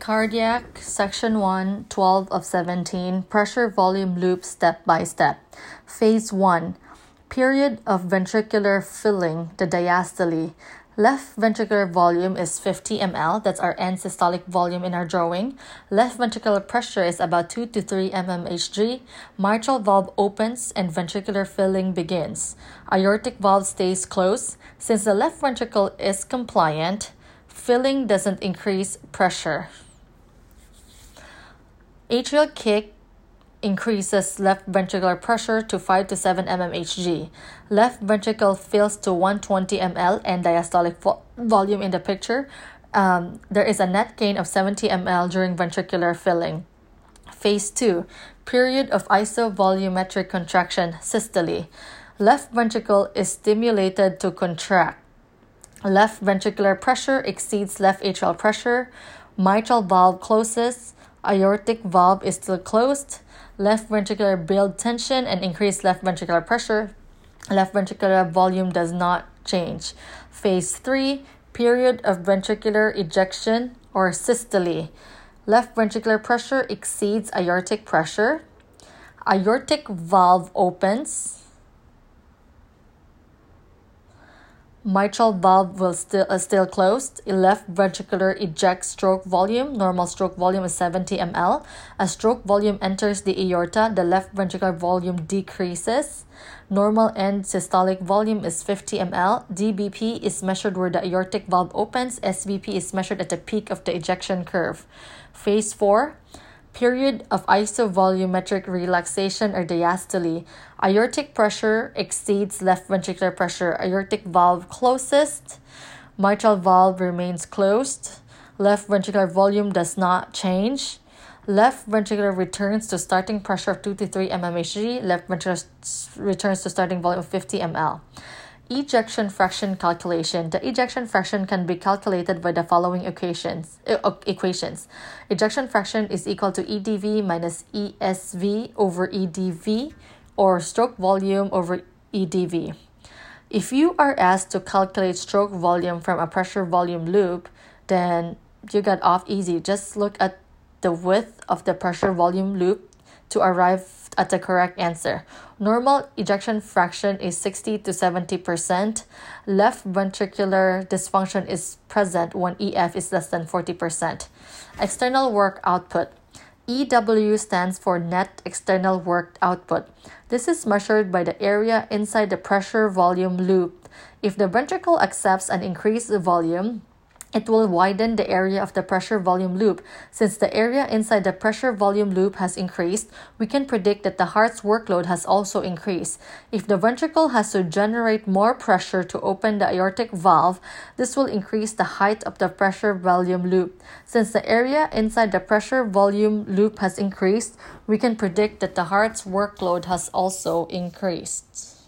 Cardiac, Section 1, 12 of 17, Pressure Volume Loop Step by Step. Phase 1, Period of Ventricular Filling, the diastole. Left ventricular volume is 50 ml, that's our end systolic volume in our drawing. Left ventricular pressure is about 2 to 3 mmHg. Mitral valve opens and ventricular filling begins. Aortic valve stays closed. Since the left ventricle is compliant, filling doesn't increase pressure. Atrial kick increases left ventricular pressure to 5 to 7 mmHg. Left ventricle fills to 120 ml and diastolic vo- volume in the picture. Um, there is a net gain of 70 ml during ventricular filling. Phase 2 Period of isovolumetric contraction, systole. Left ventricle is stimulated to contract. Left ventricular pressure exceeds left atrial pressure. Mitral valve closes. Aortic valve is still closed left ventricular build tension and increase left ventricular pressure. Left ventricular volume does not change. Phase 3, period of ventricular ejection or systole. Left ventricular pressure exceeds aortic pressure. Aortic valve opens Mitral valve will still uh, still closed. Left ventricular eject stroke volume. Normal stroke volume is 70 ml. As stroke volume enters the aorta, the left ventricular volume decreases. Normal end systolic volume is 50 ml. DBP is measured where the aortic valve opens. SBP is measured at the peak of the ejection curve. Phase 4 period of isovolumetric relaxation or diastole. Aortic pressure exceeds left ventricular pressure. Aortic valve closest. Mitral valve remains closed. Left ventricular volume does not change. Left ventricular returns to starting pressure of 2 to 3 mmHg. Left ventricular returns to starting volume of 50 ml. Ejection fraction calculation. The ejection fraction can be calculated by the following equations. Equations. Ejection fraction is equal to EDV minus ESV over EDV or stroke volume over EDV. If you are asked to calculate stroke volume from a pressure volume loop, then you got off easy. Just look at the width of the pressure volume loop to arrive at the correct answer. Normal ejection fraction is 60 to 70%. Left ventricular dysfunction is present when EF is less than 40%. External work output. EW stands for net external work output. This is measured by the area inside the pressure volume loop. If the ventricle accepts an increased volume, it will widen the area of the pressure volume loop. Since the area inside the pressure volume loop has increased, we can predict that the heart's workload has also increased. If the ventricle has to generate more pressure to open the aortic valve, this will increase the height of the pressure volume loop. Since the area inside the pressure volume loop has increased, we can predict that the heart's workload has also increased.